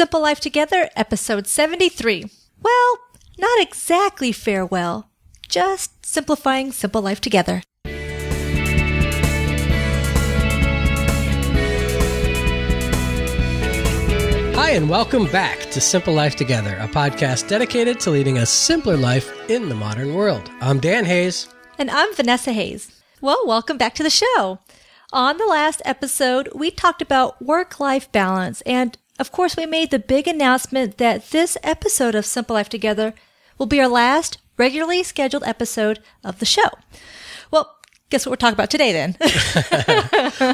Simple Life Together, episode 73. Well, not exactly farewell, just simplifying simple life together. Hi, and welcome back to Simple Life Together, a podcast dedicated to leading a simpler life in the modern world. I'm Dan Hayes. And I'm Vanessa Hayes. Well, welcome back to the show. On the last episode, we talked about work life balance. And of course, we made the big announcement that this episode of Simple Life Together will be our last regularly scheduled episode of the show. Well, guess what we're talking about today then?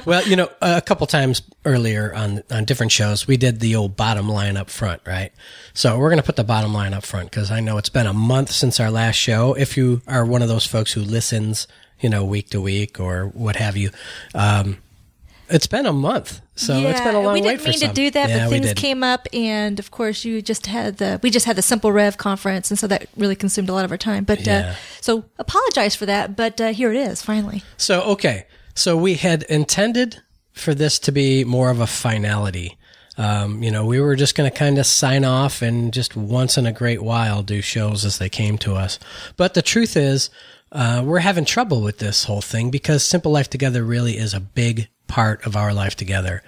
Well, you know, a couple times earlier on on different shows, we did the old bottom line up front, right? So we're going to put the bottom line up front because I know it's been a month since our last show. If you are one of those folks who listens, you know, week to week or what have you, um, it's been a month, so it's been a long we didn't mean some. to do that, Yeah, but things came up, and of course, you just had the we just had the Simple Rev conference, and so that really consumed a lot of our time. But Yeah. uh, so apologize for that, but uh, here it is finally. So, okay. So we had intended for this to be more of a finality. Um, you know, we were just going to kind of sign off and just once in a great while do shows as they came to us. But the truth is, uh, we're having trouble with this whole thing because Simple Life Together really is a big part of our life together.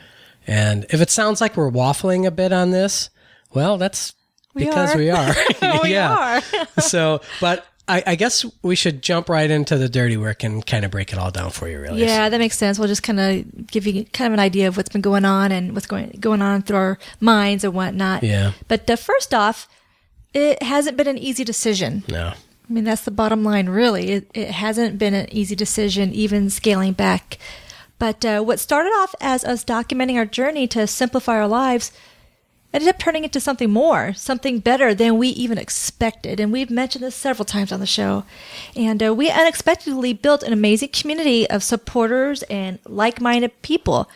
And if it sounds like we're waffling a bit on this, well, that's We because are. we are. We yeah. are. so, but I, I guess we should jump right into the dirty work and kind of break it all down for you, really. Yeah, that makes sense. We'll just kind of give you kind of an idea of what's been going on and what's going going on through our minds and whatnot. Yeah. But uh, first off, it hasn't been an easy decision. No. I mean, that's the bottom line, really. It, it hasn't been an easy decision, even scaling back. But uh, what started off as us documenting our journey to simplify our lives ended up turning into something more, something better than we even expected. And we've mentioned this several times on the show. And uh, we unexpectedly built an amazing community of supporters and like minded people.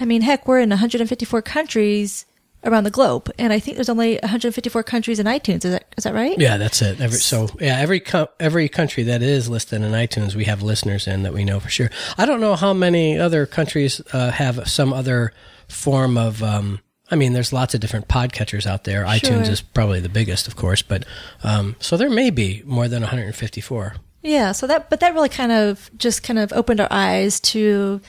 I mean, heck, we're in 154 countries around the globe. And I think there's only 154 countries in iTunes. Is that, is that right? Yeah, that's it. Every, so yeah, every co- every country that is listed in iTunes, we have listeners in that we know for sure. I don't know how many other countries uh, have some other form of. Um, I mean, there's lots of different podcatchers out there. iTunes is probably the biggest, of course, but um, so there may be more than 154. Yeah, so that but that really kind of just kind of opened our eyes to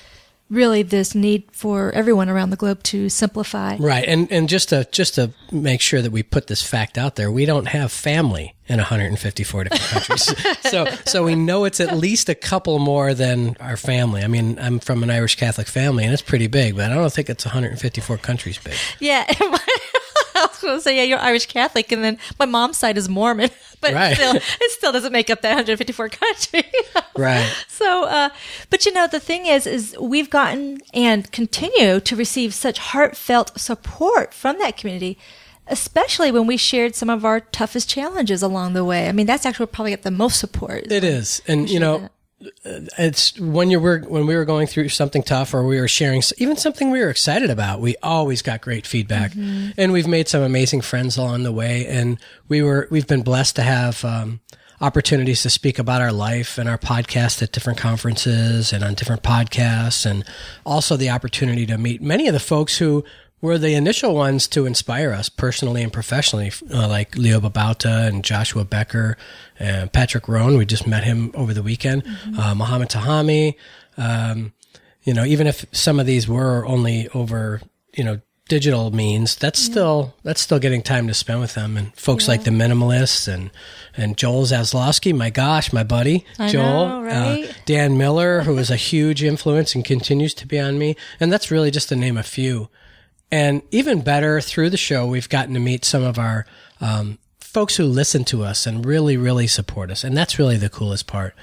really this need for everyone around the globe to simplify. Right, and and just to just to make sure that we put this fact out there, we don't have family in 154 different countries. so so we know it's at least a couple more than our family. I mean, I'm from an Irish Catholic family, and it's pretty big, but I don't think it's 154 countries big. Yeah. Going to say, yeah, you're Irish Catholic, and then my mom's side is Mormon, but Right. still, it still doesn't make up that 154 country. Right. So, uh, but you know, the thing is, is we've gotten and continue to receive such heartfelt support from that community, especially when we shared some of our toughest challenges along the way. I mean, that's actually probably get the most support. It is, and you know, it's when you were when we were going through something tough or we were sharing even something we were excited about. We always got great feedback, and we've made some amazing friends along the way. And we were we've been blessed to have um, opportunities to speak about our life and our podcast at different conferences and on different podcasts, and also the opportunity to meet many of the folks who were the initial ones to inspire us personally and professionally, uh, like Leo Babauta and Joshua Becker and Patrick Rhone. We just met him over the weekend. Uh, Mohammed Tahami. Um, you know, even if some of these were only over, you know, digital means, that's still that's still getting time to spend with them. And folks like the Minimalists and and Joel Zaslofsky, my gosh, my buddy I Joel, know, right? uh, Dan Miller, who was a huge influence and continues to be on me. And that's really just to name a few. And even better, through the show, we've gotten to meet some of our um, folks who listen to us and really, really support us. And that's really the coolest part.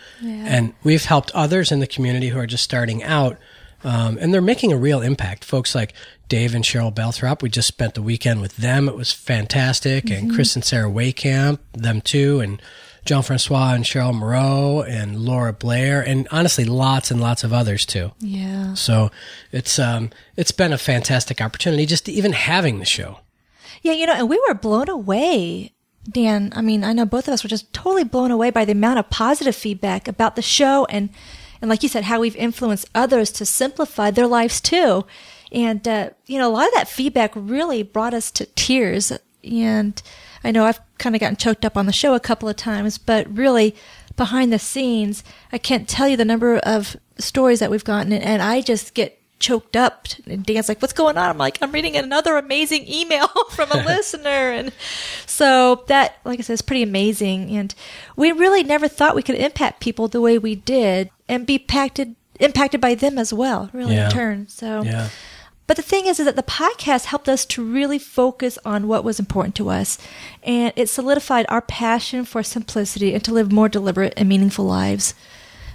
And we've helped others in the community who are just starting out. Um, and they're making a real impact. Folks like Dave and Cheryl Belthrop, we just spent the weekend with them. It was fantastic. And Chris and Sarah Waycamp, them too. And Jean Francois and Cheryl Moreau and Laura Blair, and honestly, lots and lots of others too. Yeah. So it's um it's been a fantastic opportunity just even having the show. Yeah, you know, and we were blown away, Dan. I mean, I know both of us were just totally blown away by the amount of positive feedback about the show and and like you said, how we've influenced others to simplify their lives too. And, uh, you know, a lot of that feedback really brought us to tears. And I know I've kind of gotten choked up on the show a couple of times, but really behind the scenes, I can't tell you the number of stories that we've gotten. And I just get choked up. And Dan's like, what's going on? I'm like, I'm reading another amazing email from a listener. And so that, like I said, is pretty amazing. And we really never thought we could impact people the way we did and be impacted, impacted by them as well, really Yeah. in turn. So, Yeah. But the thing is, is that the podcast helped us to really focus on what was important to us. And it solidified our passion for simplicity and to live more deliberate and meaningful lives.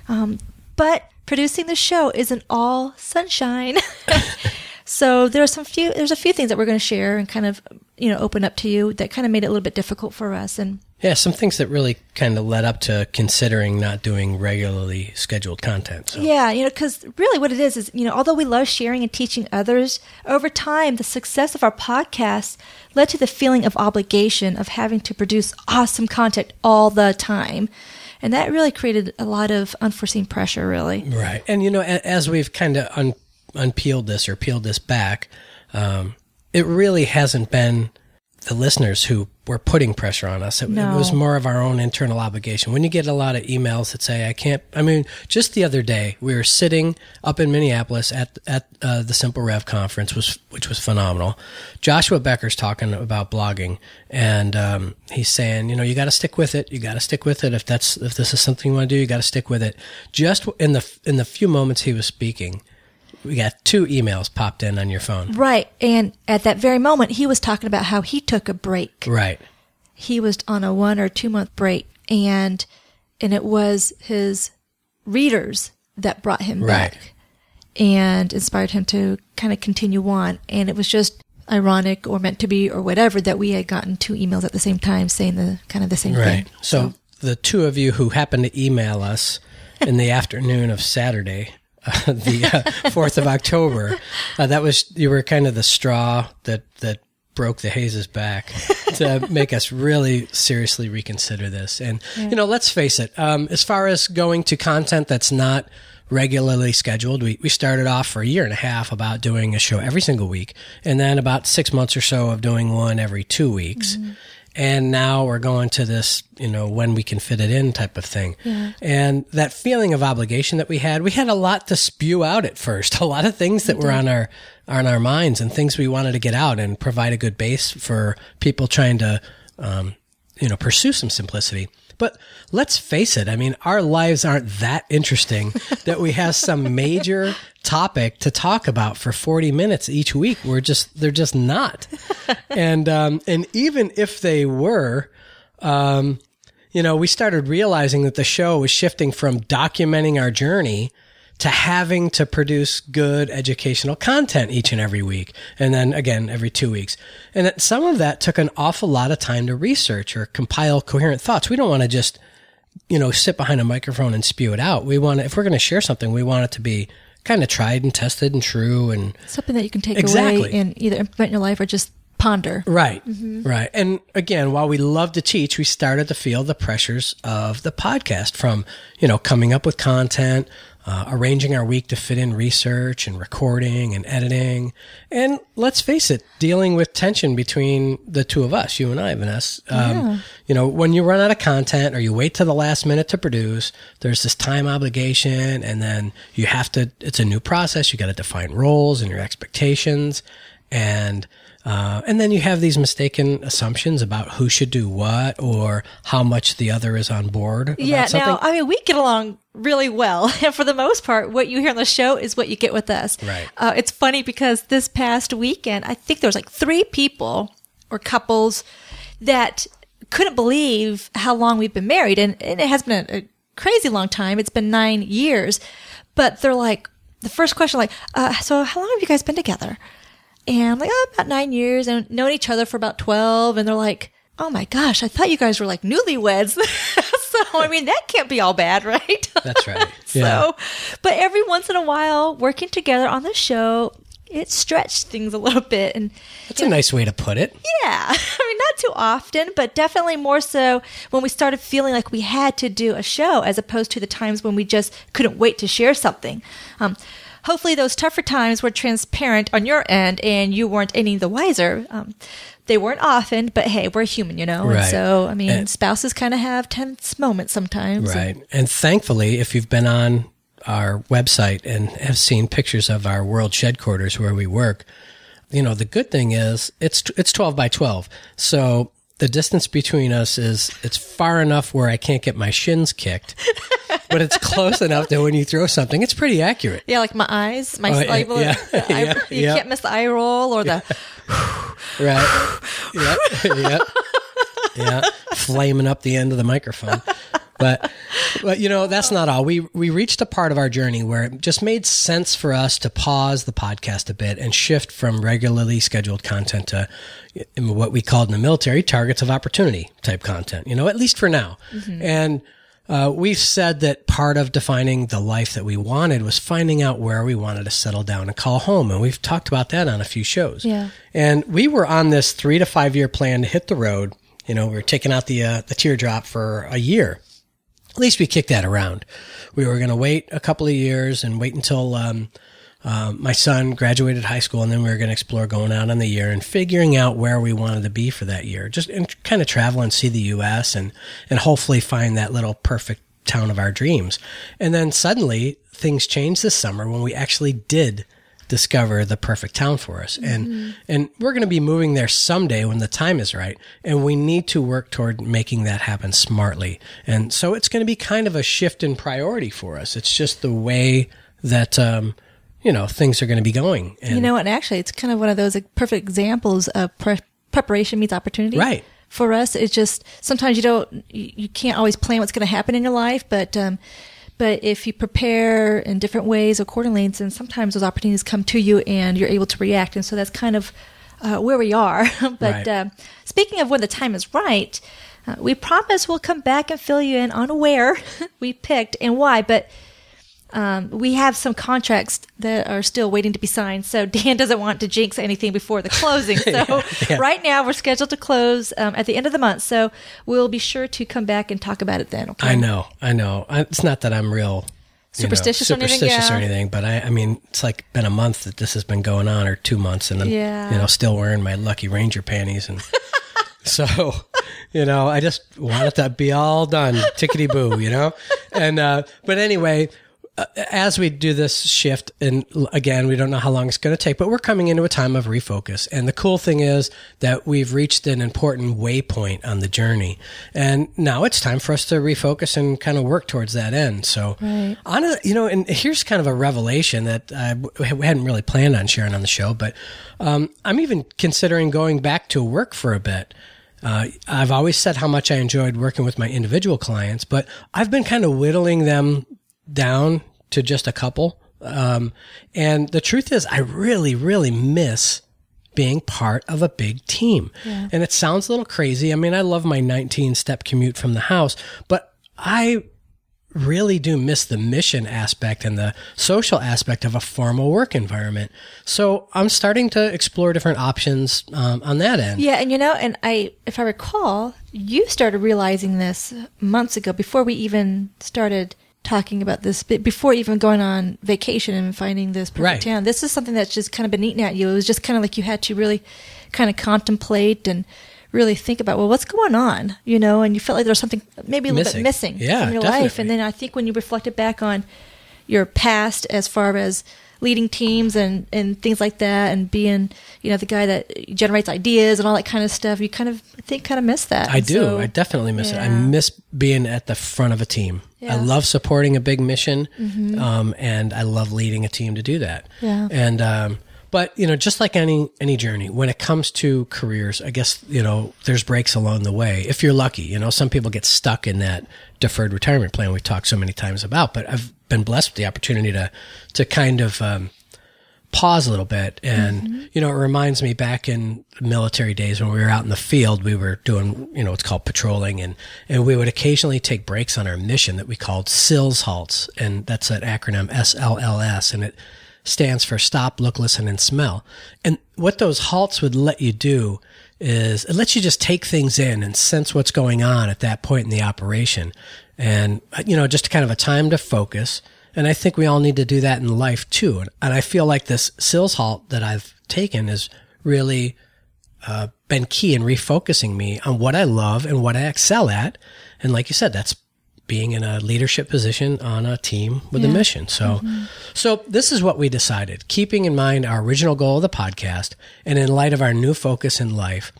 Um, but producing the show isn't all sunshine. so there's some few there's a few things that we're going to share and kind of you know open up to you that kind of made it a little bit difficult for us and Yeah, some things that really kind of led up to considering not doing regularly scheduled content. So. Yeah, you know, because really what it is is, you know, although we love sharing and teaching others, over time, the success of our podcast led to the feeling of obligation of having to produce awesome content all the time. And that really created a lot of unforeseen pressure, really. Right. And, you know, as we've kind of un- unpeeled this or peeled this back, um, it really hasn't been the listeners who were putting pressure on us. It, No. it was more of our own internal obligation. When you get a lot of emails that say, I can't, I mean, just the other day, we were sitting up in Minneapolis at, at uh, the Simple Rev conference, was, which was phenomenal. Joshua Becker's talking about blogging and, um, he's saying, you know, you got to stick with it. You got to stick with it. If that's, if this is something you want to do, you got to stick with it. Just in the, in the few moments he was speaking, we got two emails popped in on your phone. Right. And at that very moment, he was talking about how he took a break. Right. He was on a one or two month break and, and it was his readers that brought him Right. back and inspired him to kind of continue on. And it was just ironic or meant to be or whatever that we had gotten two emails at the same time saying the kind of the same Right. thing. So the two of you who happened to email us in the afternoon of Saturday, uh, the uh, fourth of October, uh, that was you were kind of the straw that that broke the Hayes's back to make us really seriously reconsider this. And you know, let's face it. Um, as far as going to content that's not regularly scheduled. We, we started off for a year and a half about doing a show every single week, and then about six months or so of doing one every two weeks. And now we're going to this, you know, when we can fit it in type of thing. And that feeling of obligation that we had, we had a lot to spew out at first, a lot of things that were on our, on our minds and things we wanted to get out and provide a good base for people trying to, um, you know, pursue some simplicity. But let's face it. I mean, our lives aren't that interesting that we have some major topic to talk about for 40 minutes each week. We're just, they're just not. and, um, and even if they were, um, you know, we started realizing that the show was shifting from documenting our journey to having to produce good educational content each and every week. And then again, every two weeks. And that some of that took an awful lot of time to research or compile coherent thoughts. We don't want to just, you know, sit behind a microphone and spew it out. We want to, if we're going to share something, we want it to be kind of tried and tested and true and Something that you can take Exactly. away and either implement in your life or just ponder. Right, mm-hmm. right. And again, while we love to teach, we started to feel the pressures of the podcast from, you know, coming up with content, uh, arranging our week to fit in research and recording and editing. And let's face it, dealing with tension between the two of us, you and I, Vanessa. Um, You know, when you run out of content or you wait to the last minute to produce, there's this time obligation and then you have to, it's a new process. You got to define roles and your expectations. And, uh, and then you have these mistaken assumptions about who should do what or how much the other is on board. Yeah, something. now, I mean, we get along really well. And for the most part, what you hear on the show is what you get with us. Right. Uh, it's funny because this past weekend, I think there was like three people or couples that couldn't believe how long we've been married. And, and it has been a, a crazy long time. It's been nine years. But they're like, the first question, like, uh, so how long have you guys been together? And I'm like, oh, about nine years and known each other for about 12. And they're like, oh my gosh, I thought you guys were like newlyweds. so, I mean, that can't be all bad, right? That's right. Yeah. so, but every once in a while, working together on the show, it stretched things a little bit. And That's a nice way to put it. yeah, I mean, not too often, but definitely more so when we started feeling like we had to do a show as opposed to the times when we just couldn't wait to share something. Um, hopefully those tougher times were transparent on your end and you weren't any the wiser. Um, they weren't often, but hey, we're human, you know? And Right. so, I mean, And- spouses kind of have tense moments sometimes. Right. And thankfully, if you've been on our website and have seen pictures of our world shed quarters where we work, you know, the good thing is it's it's 12 by 12. So the distance between us is it's far enough where I can't get my shins kicked, but it's close enough that when you throw something, it's pretty accurate. Yeah, like my eyes, my Oh, like, yeah, yeah, eye- yeah, you yeah. can't miss the eye roll or the Right. yep. Yep. Yeah. Flaming up the end of the microphone. But but you know, that's not all. We we reached a part of our journey where it just made sense for us to pause the podcast a bit and shift from regularly scheduled content to what we called in the military targets of opportunity type content, you know, at least for now. And uh, we've said that part of defining the life that we wanted was finding out where we wanted to settle down and call home. And we've talked about that on a few shows. Yeah. And we were on this three to five year plan to hit the road. You know, we were taking out the, uh, the teardrop for a year. At least we kicked that around. We were going to wait a couple of years and wait until, um, um, my son graduated high school and then we were going to explore going out on the year and figuring out where we wanted to be for that year. Just and kind of travel and see the U.S. and, and hopefully find that little perfect town of our dreams. And then suddenly things changed this summer when we actually did discover the perfect town for us. And, and we're going to be moving there someday when the time is right. And we need to work toward making that happen smartly. And so it's going to be kind of a shift in priority for us. It's just the way that, um, you know, things are going to be going. And You know what? Actually, it's kind of one of those like, perfect examples of pre- preparation meets opportunity. Right. For us, it's just sometimes you don't, you, you can't always plan what's going to happen in your life, but, um, but if you prepare in different ways accordingly, then sometimes those opportunities come to you and you're able to react. And so that's kind of uh, where we are. but Right. um, speaking of when the time is right, uh, we promise we'll come back and fill you in on where we picked and why. But um, we have some contracts that are still waiting to be signed. So Dan doesn't want to jinx anything before the closing. So yeah. right now we're scheduled to close um, at the end of the month. So we'll be sure to come back and talk about it then. Okay. I know, I know. I, it's not that I'm real you know, Superstitious or anything, superstitious or anything, but I, I mean, it's like been a month that this has been going on, or two months, and I'm, Yeah. you know, still wearing my Lucky Ranger panties, and so, you know, I just want it to be all done, tickety boo, you know, and uh, but anyway. Uh, as we do this shift, and again, we don't know how long it's going to take, but we're coming into a time of refocus. And the cool thing is that we've reached an important waypoint on the journey. And now it's time for us to refocus and kind of work towards that end. So, Right. on a, you know, and here's kind of a revelation that I hadn't really planned on sharing on the show, but um, I'm even considering going back to work for a bit. Uh, I've always said how much I enjoyed working with my individual clients, but I've been kind of whittling them down to just a couple. Um, and the truth is, I really, really miss being part of a big team. And it sounds a little crazy. I mean, I love my 19 step commute from the house, but I really do miss the mission aspect and the social aspect of a formal work environment. So I'm starting to explore different options um, on that end. Yeah, and you know, and I, if I recall, you started realizing this months ago before we even started talking about this, before even going on vacation and finding this perfect Right. town. This is something that's just kind of been eating at you. It was just kind of like you had to really kind of contemplate and really think about, well, what's going on, you know, and you felt like there was something maybe a little bit missing Yeah, from your life. And then I think when you reflected back on your past as far as leading teams and, and things like that and being, you know, the guy that generates ideas and all that kind of stuff, you kind of, I think, kind of miss that. I do. so- I definitely miss it. I miss being at the front of a team. I Yeah. Mm-hmm. love supporting a big mission, um, and I love leading a team to do that. Yeah. And um, but you know, just like any any journey, when it comes to careers, I guess you know there's breaks along the way. If you're lucky, you know, some people get stuck in that deferred retirement plan we've talked so many times about. But I've been blessed with the opportunity to to kind of um, pause a little bit. And, you know, it reminds me back in military days when we were out in the field, we were doing, you know, it's called patrolling and, and we would occasionally take breaks on our mission that we called SILS halts. And that's an acronym SLLS and it stands for stop, look, listen, and smell. And what those halts would let you do is it lets you just take things in and sense what's going on at that point in the operation. And, you know, just kind of a time to focus And I think we all need to do that in life too. And, I feel like this Sills halt that I've taken has really uh, been key in refocusing me on what I love and what I excel at. And like you said, that's being in a leadership position on a team with Yeah. a mission. So, so this is what we decided, keeping in mind our original goal of the podcast and in light of our new focus in life,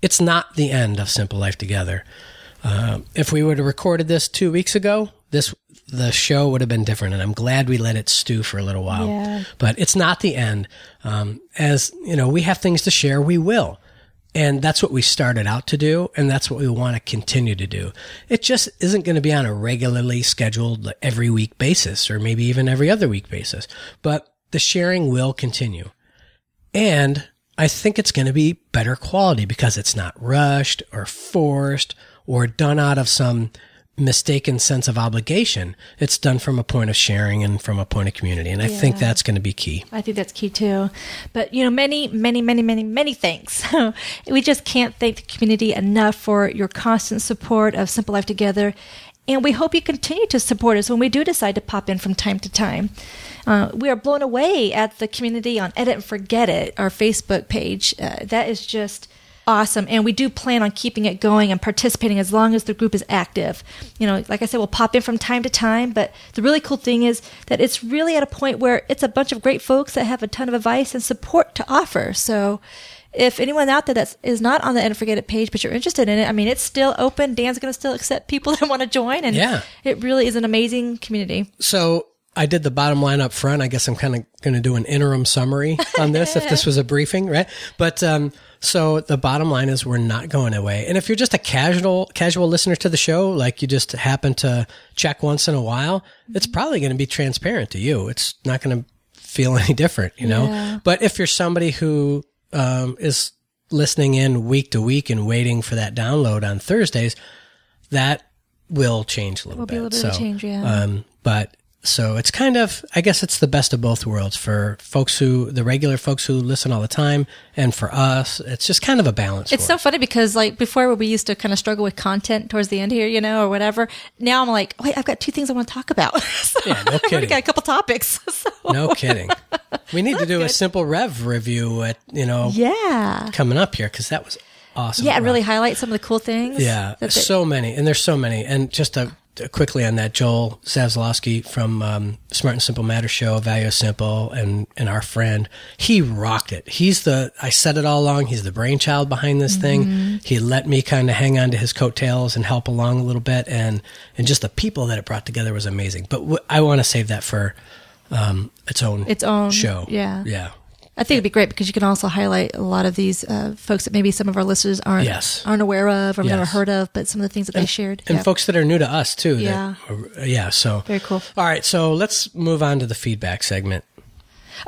it's not the end of Simple Life Together. Uh, if we would have recorded this two weeks ago, this the show would have been different, and I'm glad we let it stew for a little while. Yeah. But it's not the end. Um, as you know, we have things to share. We will, and that's what we started out to do, and that's what we want to continue to do. It just isn't going to be on a regularly scheduled every week basis, or maybe even every other week basis. But the sharing will continue. And I think it's going to be better quality because it's not rushed or forced or done out of some mistaken sense of obligation. It's done from a point of sharing and from a point of community. And I think that's going to be key. I think that's key too. But you know, many, many, many, many, many thanks. we just can't thank the community enough for your constant support of Simple Life Together. And we hope you continue to support us when we do decide to pop in from time to time. Uh, we are blown away at the community on Edit and Forget It, our Facebook page. Uh, that is just awesome. And we do plan on keeping it going and participating as long as the group is active. You know, like I said, we'll pop in from time to time, but the really cool thing is that it's really at a point where it's a bunch of great folks that have a ton of advice and support to offer. So if anyone out there that is not on the End Forget It page, but you're interested in it, I mean, it's still open. Dan's going to still accept people that want to join. And Yeah. it really is an amazing community. So I did the bottom line up front. I guess I'm kind of going to do an interim summary on this if this was a briefing, right? But um, so the bottom line is we're not going away. And if you're just a casual casual listener to the show, like you just happen to check once in a while, it's probably going to be transparent to you. It's not going to feel any different, you know. Yeah. But if you're somebody who um, is listening in week to week and waiting for that download on Thursdays, that will change a little Will bit. be a little bit of so, change, yeah. Um, but so it's kind of, I guess it's the best of both worlds for folks who, the regular folks who listen all the time, and for us, it's just kind of a balance. It's so us. funny because like before we used to kind of struggle with content towards the end here, you know, or whatever. Now I'm like, wait, I've got two things I want to talk about. so Yeah, no I've already got a couple topics. So, no kidding. We need to do a simple rev review at you know yeah. coming up here because that was awesome. Yeah, and really highlight some of the cool things. Yeah, so many, and there's so many. And just to quickly on that, Joel Zaslofsky from um, Smart and Simple Matter Show, Value Simple, and and our friend, he rocked it. He's the I said it all along. He's the brainchild behind this Mm-hmm. thing. He let me kind of hang on to his coattails and help along a little bit, and and just the people that it brought together was amazing. But w- I want to save that for um, its own Its own, show. yeah. yeah. I think it'd be great because you can also highlight a lot of these uh, folks that maybe some of our listeners aren't Yes. aren't aware of or never Yes. heard of, but some of the things that they shared. and Yeah. folks that are new to us too. Yeah. yeah. So Very cool. All right, so let's move on to the feedback segment.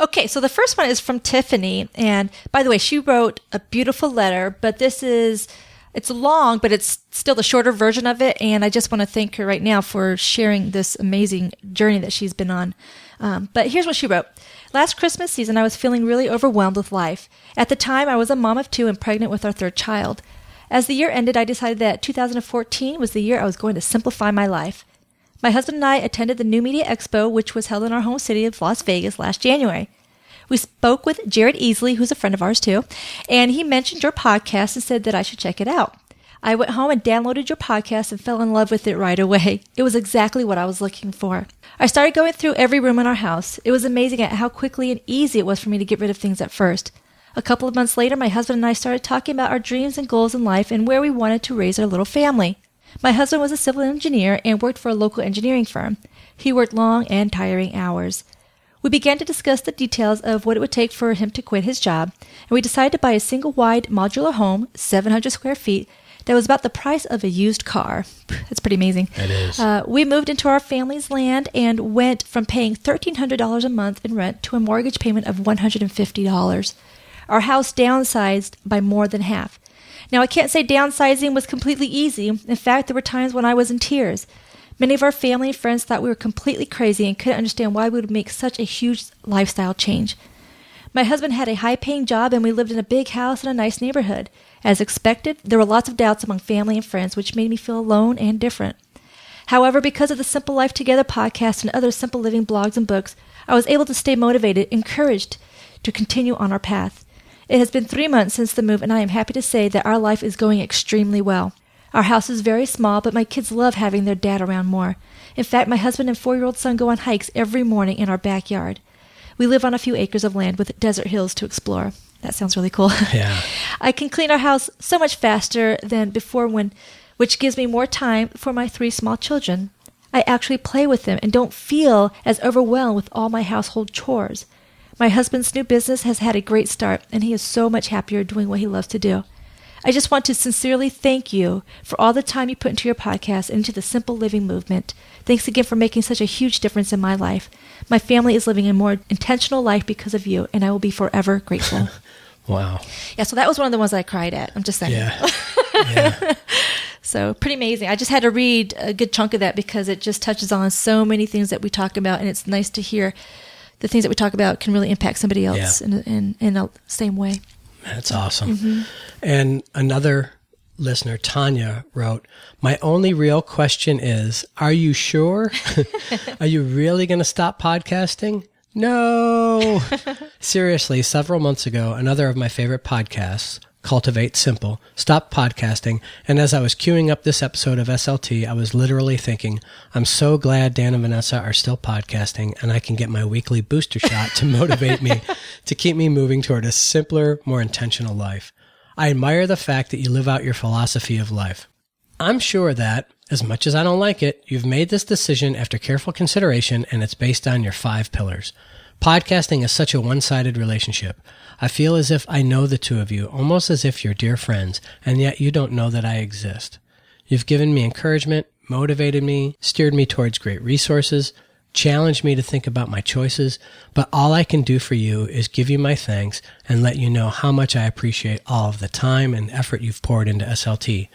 Okay, so the first one is from Tiffany, and by the way, she wrote a beautiful letter, but this is it's long, but it's still the shorter version of it, and I just want to thank her right now for sharing this amazing journey that she's been on. Um, but here's what she wrote. Last Christmas season, I was feeling really overwhelmed with life. At the time, I was a mom of two and pregnant with our third child. As the year ended, I decided that 2014 was the year I was going to simplify my life. My husband and I attended the New Media Expo, which was held in our home city of Las Vegas last January. We spoke with Jared Easley, who's a friend of ours too, and he mentioned your podcast and said that I should check it out. I went home and downloaded your podcast and fell in love with it right away. It was exactly what I was looking for. I started going through every room in our house. It was amazing at how quickly and easy it was for me to get rid of things at first. A couple of months later, my husband and I started talking about our dreams and goals in life and where we wanted to raise our little family. My husband was a civil engineer and worked for a local engineering firm. He worked long and tiring hours. We began to discuss the details of what it would take for him to quit his job, and we decided to buy a single wide modular home, 700 square feet, that was about the price of a used car. That's pretty amazing. It is. Uh, we moved into our family's land and went from paying $1,300 a month in rent to a mortgage payment of $150. Our house downsized by more than half. Now, I can't say downsizing was completely easy. In fact, there were times when I was in tears. Many of our family and friends thought we were completely crazy and couldn't understand why we would make such a huge lifestyle change. My husband had a high paying job and we lived in a big house in a nice neighborhood. As expected, there were lots of doubts among family and friends, which made me feel alone and different. However, because of the Simple Life Together podcast and other simple living blogs and books, I was able to stay motivated, encouraged to continue on our path. It has been three months since the move, and I am happy to say that our life is going extremely well. Our house is very small, but my kids love having their dad around more. In fact, my husband and four year old son go on hikes every morning in our backyard. We live on a few acres of land with desert hills to explore. That sounds really cool. Yeah. I can clean our house so much faster than before when which gives me more time for my three small children. I actually play with them and don't feel as overwhelmed with all my household chores. My husband's new business has had a great start and he is so much happier doing what he loves to do. I just want to sincerely thank you for all the time you put into your podcast and into the simple living movement. Thanks again for making such a huge difference in my life. My family is living a more intentional life because of you, and I will be forever grateful. Wow. yeah, so that was one of the ones I cried at. I'm just saying. Yeah. yeah. So pretty amazing. I just had to read a good chunk of that because it just touches on so many things that we talk about, and it's nice to hear the things that we talk about can really impact somebody else Yeah. in, in in the same way. That's awesome. Mm-hmm. And another listener, Tanya, wrote, My only real question is Are you sure? Are you really going to stop podcasting? No. Seriously, several months ago, another of my favorite podcasts, Cultivate Simple, stopped podcasting. And as I was queuing up this episode of SLT, I was literally thinking, I'm so glad Dan and Vanessa are still podcasting and I can get my weekly booster shot to motivate me to keep me moving toward a simpler, more intentional life. I admire the fact that you live out your philosophy of life. I'm sure that, as much as I don't like it, you've made this decision after careful consideration and it's based on your five pillars. Podcasting is such a one sided relationship. I feel as if I know the two of you, almost as if you're dear friends, and yet you don't know that I exist. You've given me encouragement, motivated me, steered me towards great resources, challenged me to think about my choices, but all I can do for you is give you my thanks and let you know how much I appreciate all of the time and effort you've poured into SLT.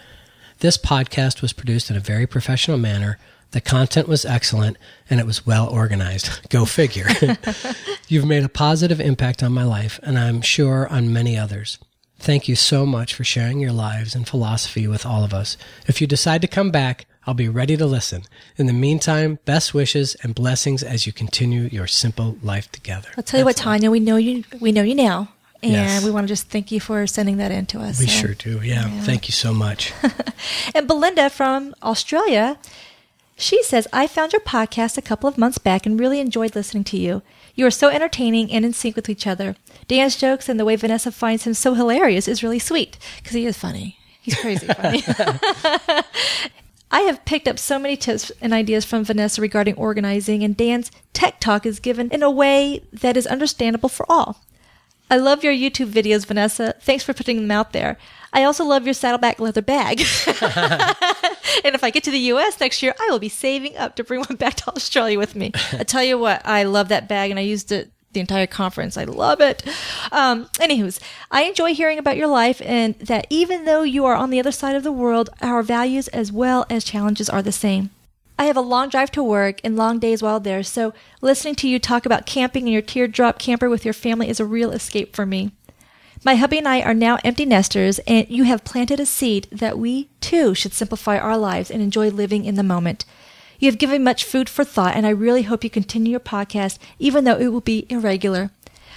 This podcast was produced in a very professional manner. The content was excellent and it was well organized. Go figure. You've made a positive impact on my life and I'm sure on many others. Thank you so much for sharing your lives and philosophy with all of us. If you decide to come back, I'll be ready to listen. In the meantime, best wishes and blessings as you continue your simple life together. I'll tell you what, Tanya, we know you. We know you now, and Yes. we want to just thank you for sending that in to us. We So- sure do. Yeah. Thank you so much. And Belinda from Australia, she says, I found your podcast a couple of months back and really enjoyed listening to you. You are so entertaining and in sync with each other. Dan's jokes and the way Vanessa finds him so hilarious is really sweet because he is funny. He's crazy funny. I have picked up so many tips and ideas from Vanessa regarding organizing, and Dan's tech talk is given in a way that is understandable for all. I love your YouTube videos, Vanessa. Thanks for putting them out there. I also love your saddleback leather bag. and if I get to the US next year, I will be saving up to bring one back to Australia with me. I tell you what, I love that bag and I used it the entire conference. I love it. Um, anywho's, I enjoy hearing about your life and that even though you are on the other side of the world, our values as well as challenges are the same. I have a long drive to work and long days while there, so listening to you talk about camping in your teardrop camper with your family is a real escape for me. My hubby and I are now empty nesters, and you have planted a seed that we too should simplify our lives and enjoy living in the moment. You have given much food for thought, and I really hope you continue your podcast, even though it will be irregular.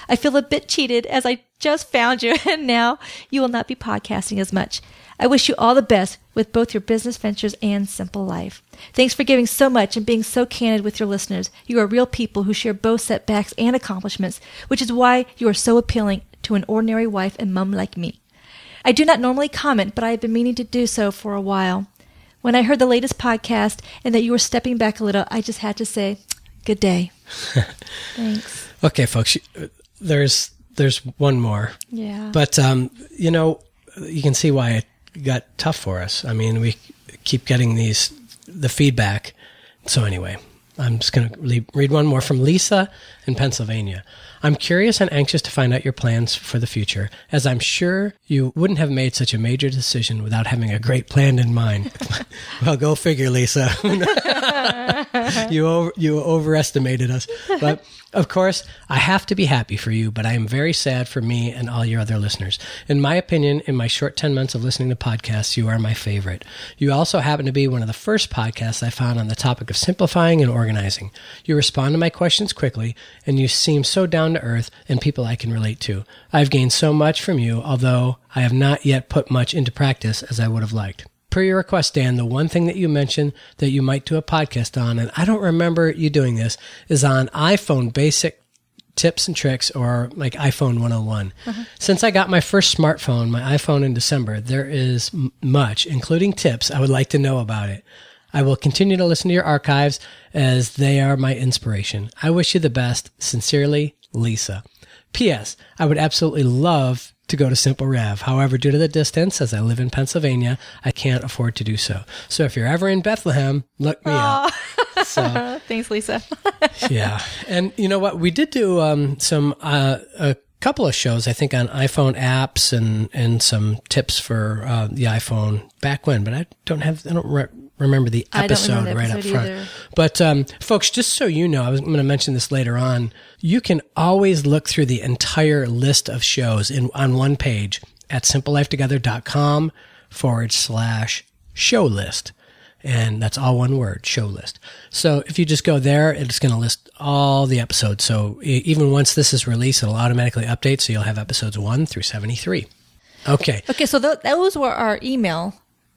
I feel a bit cheated as I just found you, and now you will not be podcasting as much. I wish you all the best with both your business ventures and simple life. Thanks for giving so much and being so candid with your listeners. You are real people who share both setbacks and accomplishments, which is why you are so appealing to an ordinary wife and mum like me. I do not normally comment, but I have been meaning to do so for a while. When I heard the latest podcast and that you were stepping back a little, I just had to say, good day. Thanks. Okay, folks, there's there's one more. Yeah. But um, you know, you can see why it got tough for us. I mean, we keep getting these the feedback. So anyway, I'm just going to read one more from Lisa in Pennsylvania. I'm curious and anxious to find out your plans for the future, as I'm sure you wouldn't have made such a major decision without having a great plan in mind. well, go figure, Lisa. you over, you overestimated us. But of course, I have to be happy for you, but I am very sad for me and all your other listeners. In my opinion, in my short 10 months of listening to podcasts, you are my favorite. You also happen to be one of the first podcasts I found on the topic of simplifying and organizing. You respond to my questions quickly, and you seem so down to earth and people I can relate to. I've gained so much from you, although I have not yet put much into practice as I would have liked per your request, Dan, the one thing that you mentioned that you might do a podcast on, and I don't remember you doing this, is on iPhone basic tips and tricks or like iPhone 101. Uh-huh. Since I got my first smartphone, my iPhone in December, there is m- much, including tips, I would like to know about it. I will continue to listen to your archives as they are my inspiration. I wish you the best. Sincerely, Lisa. P.S. I would absolutely love to go to Simple Rev. However, due to the distance, as I live in Pennsylvania, I can't afford to do so. So if you're ever in Bethlehem, look me up. So, Thanks, Lisa. yeah, and you know what? We did do um, some uh, a couple of shows, I think, on iPhone apps and and some tips for uh, the iPhone back when, but I don't have I don't re- remember the episode remember the right episode up front. either. But um, folks, just so you know, I was going to mention this later on. You can always look through the entire list of shows in on one page at simplelifetogether.com forward slash show list. And that's all one word, show list. So if you just go there, it's going to list all the episodes. So even once this is released, it'll automatically update. So you'll have episodes one through 73. Okay. Okay, so th- those were our email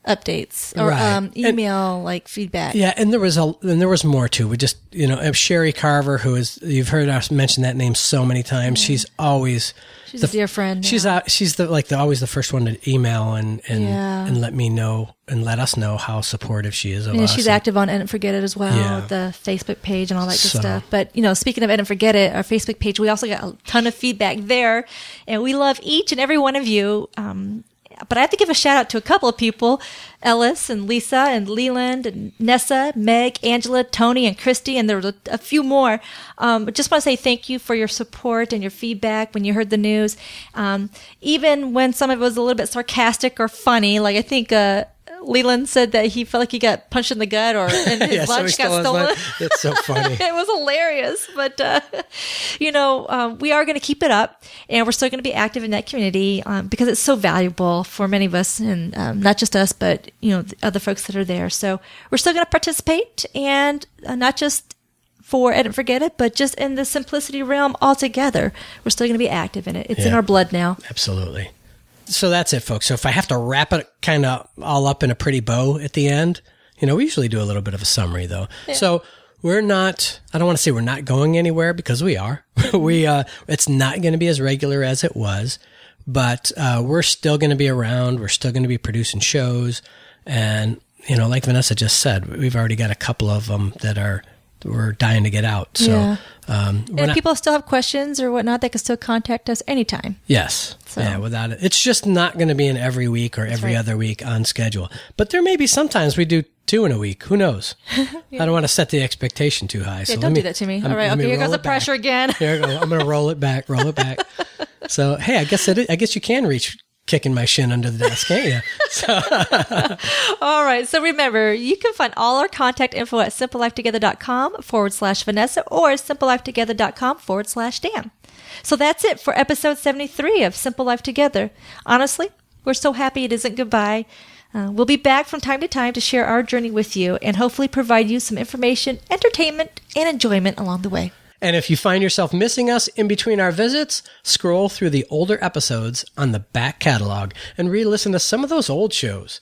updates or Right. um, And- email like feedback. Yeah, and there was a and there was more too. We just you know Sherry Carver, who is you've heard us mention that name so many times. She's always She's the- a dear friend. She's yeah. out. She's the like the always the first one to email and and Yeah. and let me know and let us know how supportive she is of And us. she's active on Edit and Forget It as well, Yeah. the Facebook page and all that good So- stuff. But, you know, speaking of Edit and Forget It, our Facebook page, we also got a ton of feedback there. And we love each and every one of you. Um, but I have to give a shout out to a couple of people Ellis and Lisa and Leland and Nessa, Meg, Angela, Tony, and Christy. And there were a, few more. Um, just want to say thank you for your support and your feedback when you heard the news. Um, even when some of it was a little bit sarcastic or funny, like I think, uh, Leland said that he felt like he got punched in the gut or and his yeah, lunch got stolen. lunch. It's so funny. it was hilarious, but uh, you know, um, we are going to keep it up, and we're still going to be active in that community um, because it's so valuable for many of us, and um, not just us, but you know, the other folks that are there. So we're still going to participate, and uh, not just for and Forget It, but just in the simplicity realm altogether. We're still going to be active in it. It's in our blood now. Absolutely. So that's it, folks. So if I have to wrap it kind of all up in a pretty bow at the end, you know, we usually do a little bit of a summary though. So we're not, I don't want to say we're not going anywhere because we are. we, uh, it's not going to be as regular as it was, but, uh, we're still going to be around. We're still going to be producing shows. And, you know, like Vanessa just said, we've already got a couple of them that are, we're dying to get out. So, Yeah. um, And if not- people still have questions or whatnot, they can still contact us anytime. Yes. So- Yeah, without it. It's just not going to be an every week or every right. other week on schedule. But there may be sometimes we do two in a week. Who knows? I don't want to set the expectation too high. So Yeah, let don't me- do that to me. I'm- All right, okay, here goes the it back. pressure again. Here. I'm going to roll it back, roll it back. So, hey, I guess it, I guess you can reach kicking my shin under the desk, can't you? So, All right. So remember, you can find all our contact info at simplelifetogether.com forward slash Vanessa or simplelifetogether.com forward slash Dan. So that's it for episode 73 of Simple Life Together. Honestly, we're so happy it isn't goodbye. Uh, we'll be back from time to time to share our journey with you and hopefully provide you some information, entertainment, and enjoyment along the way. And if you find yourself missing us in between our visits, scroll through the older episodes on the back catalog and re-listen to some of those old shows.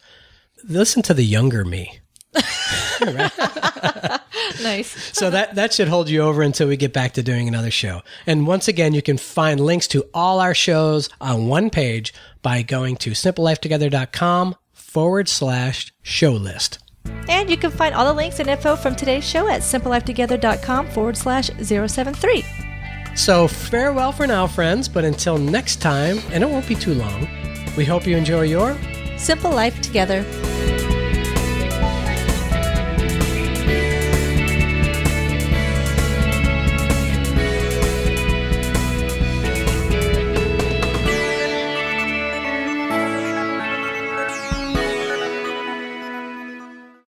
Listen to the younger me. Nice. So that, that should hold you over until we get back to doing another show. And once again, you can find links to all our shows on one page by going to simplelifetogether.com forward slash show list. And you can find all the links and info from today's show at simplelifetogether.com forward slash 073. So farewell for now, friends, but until next time, and it won't be too long, we hope you enjoy your Simple Life Together.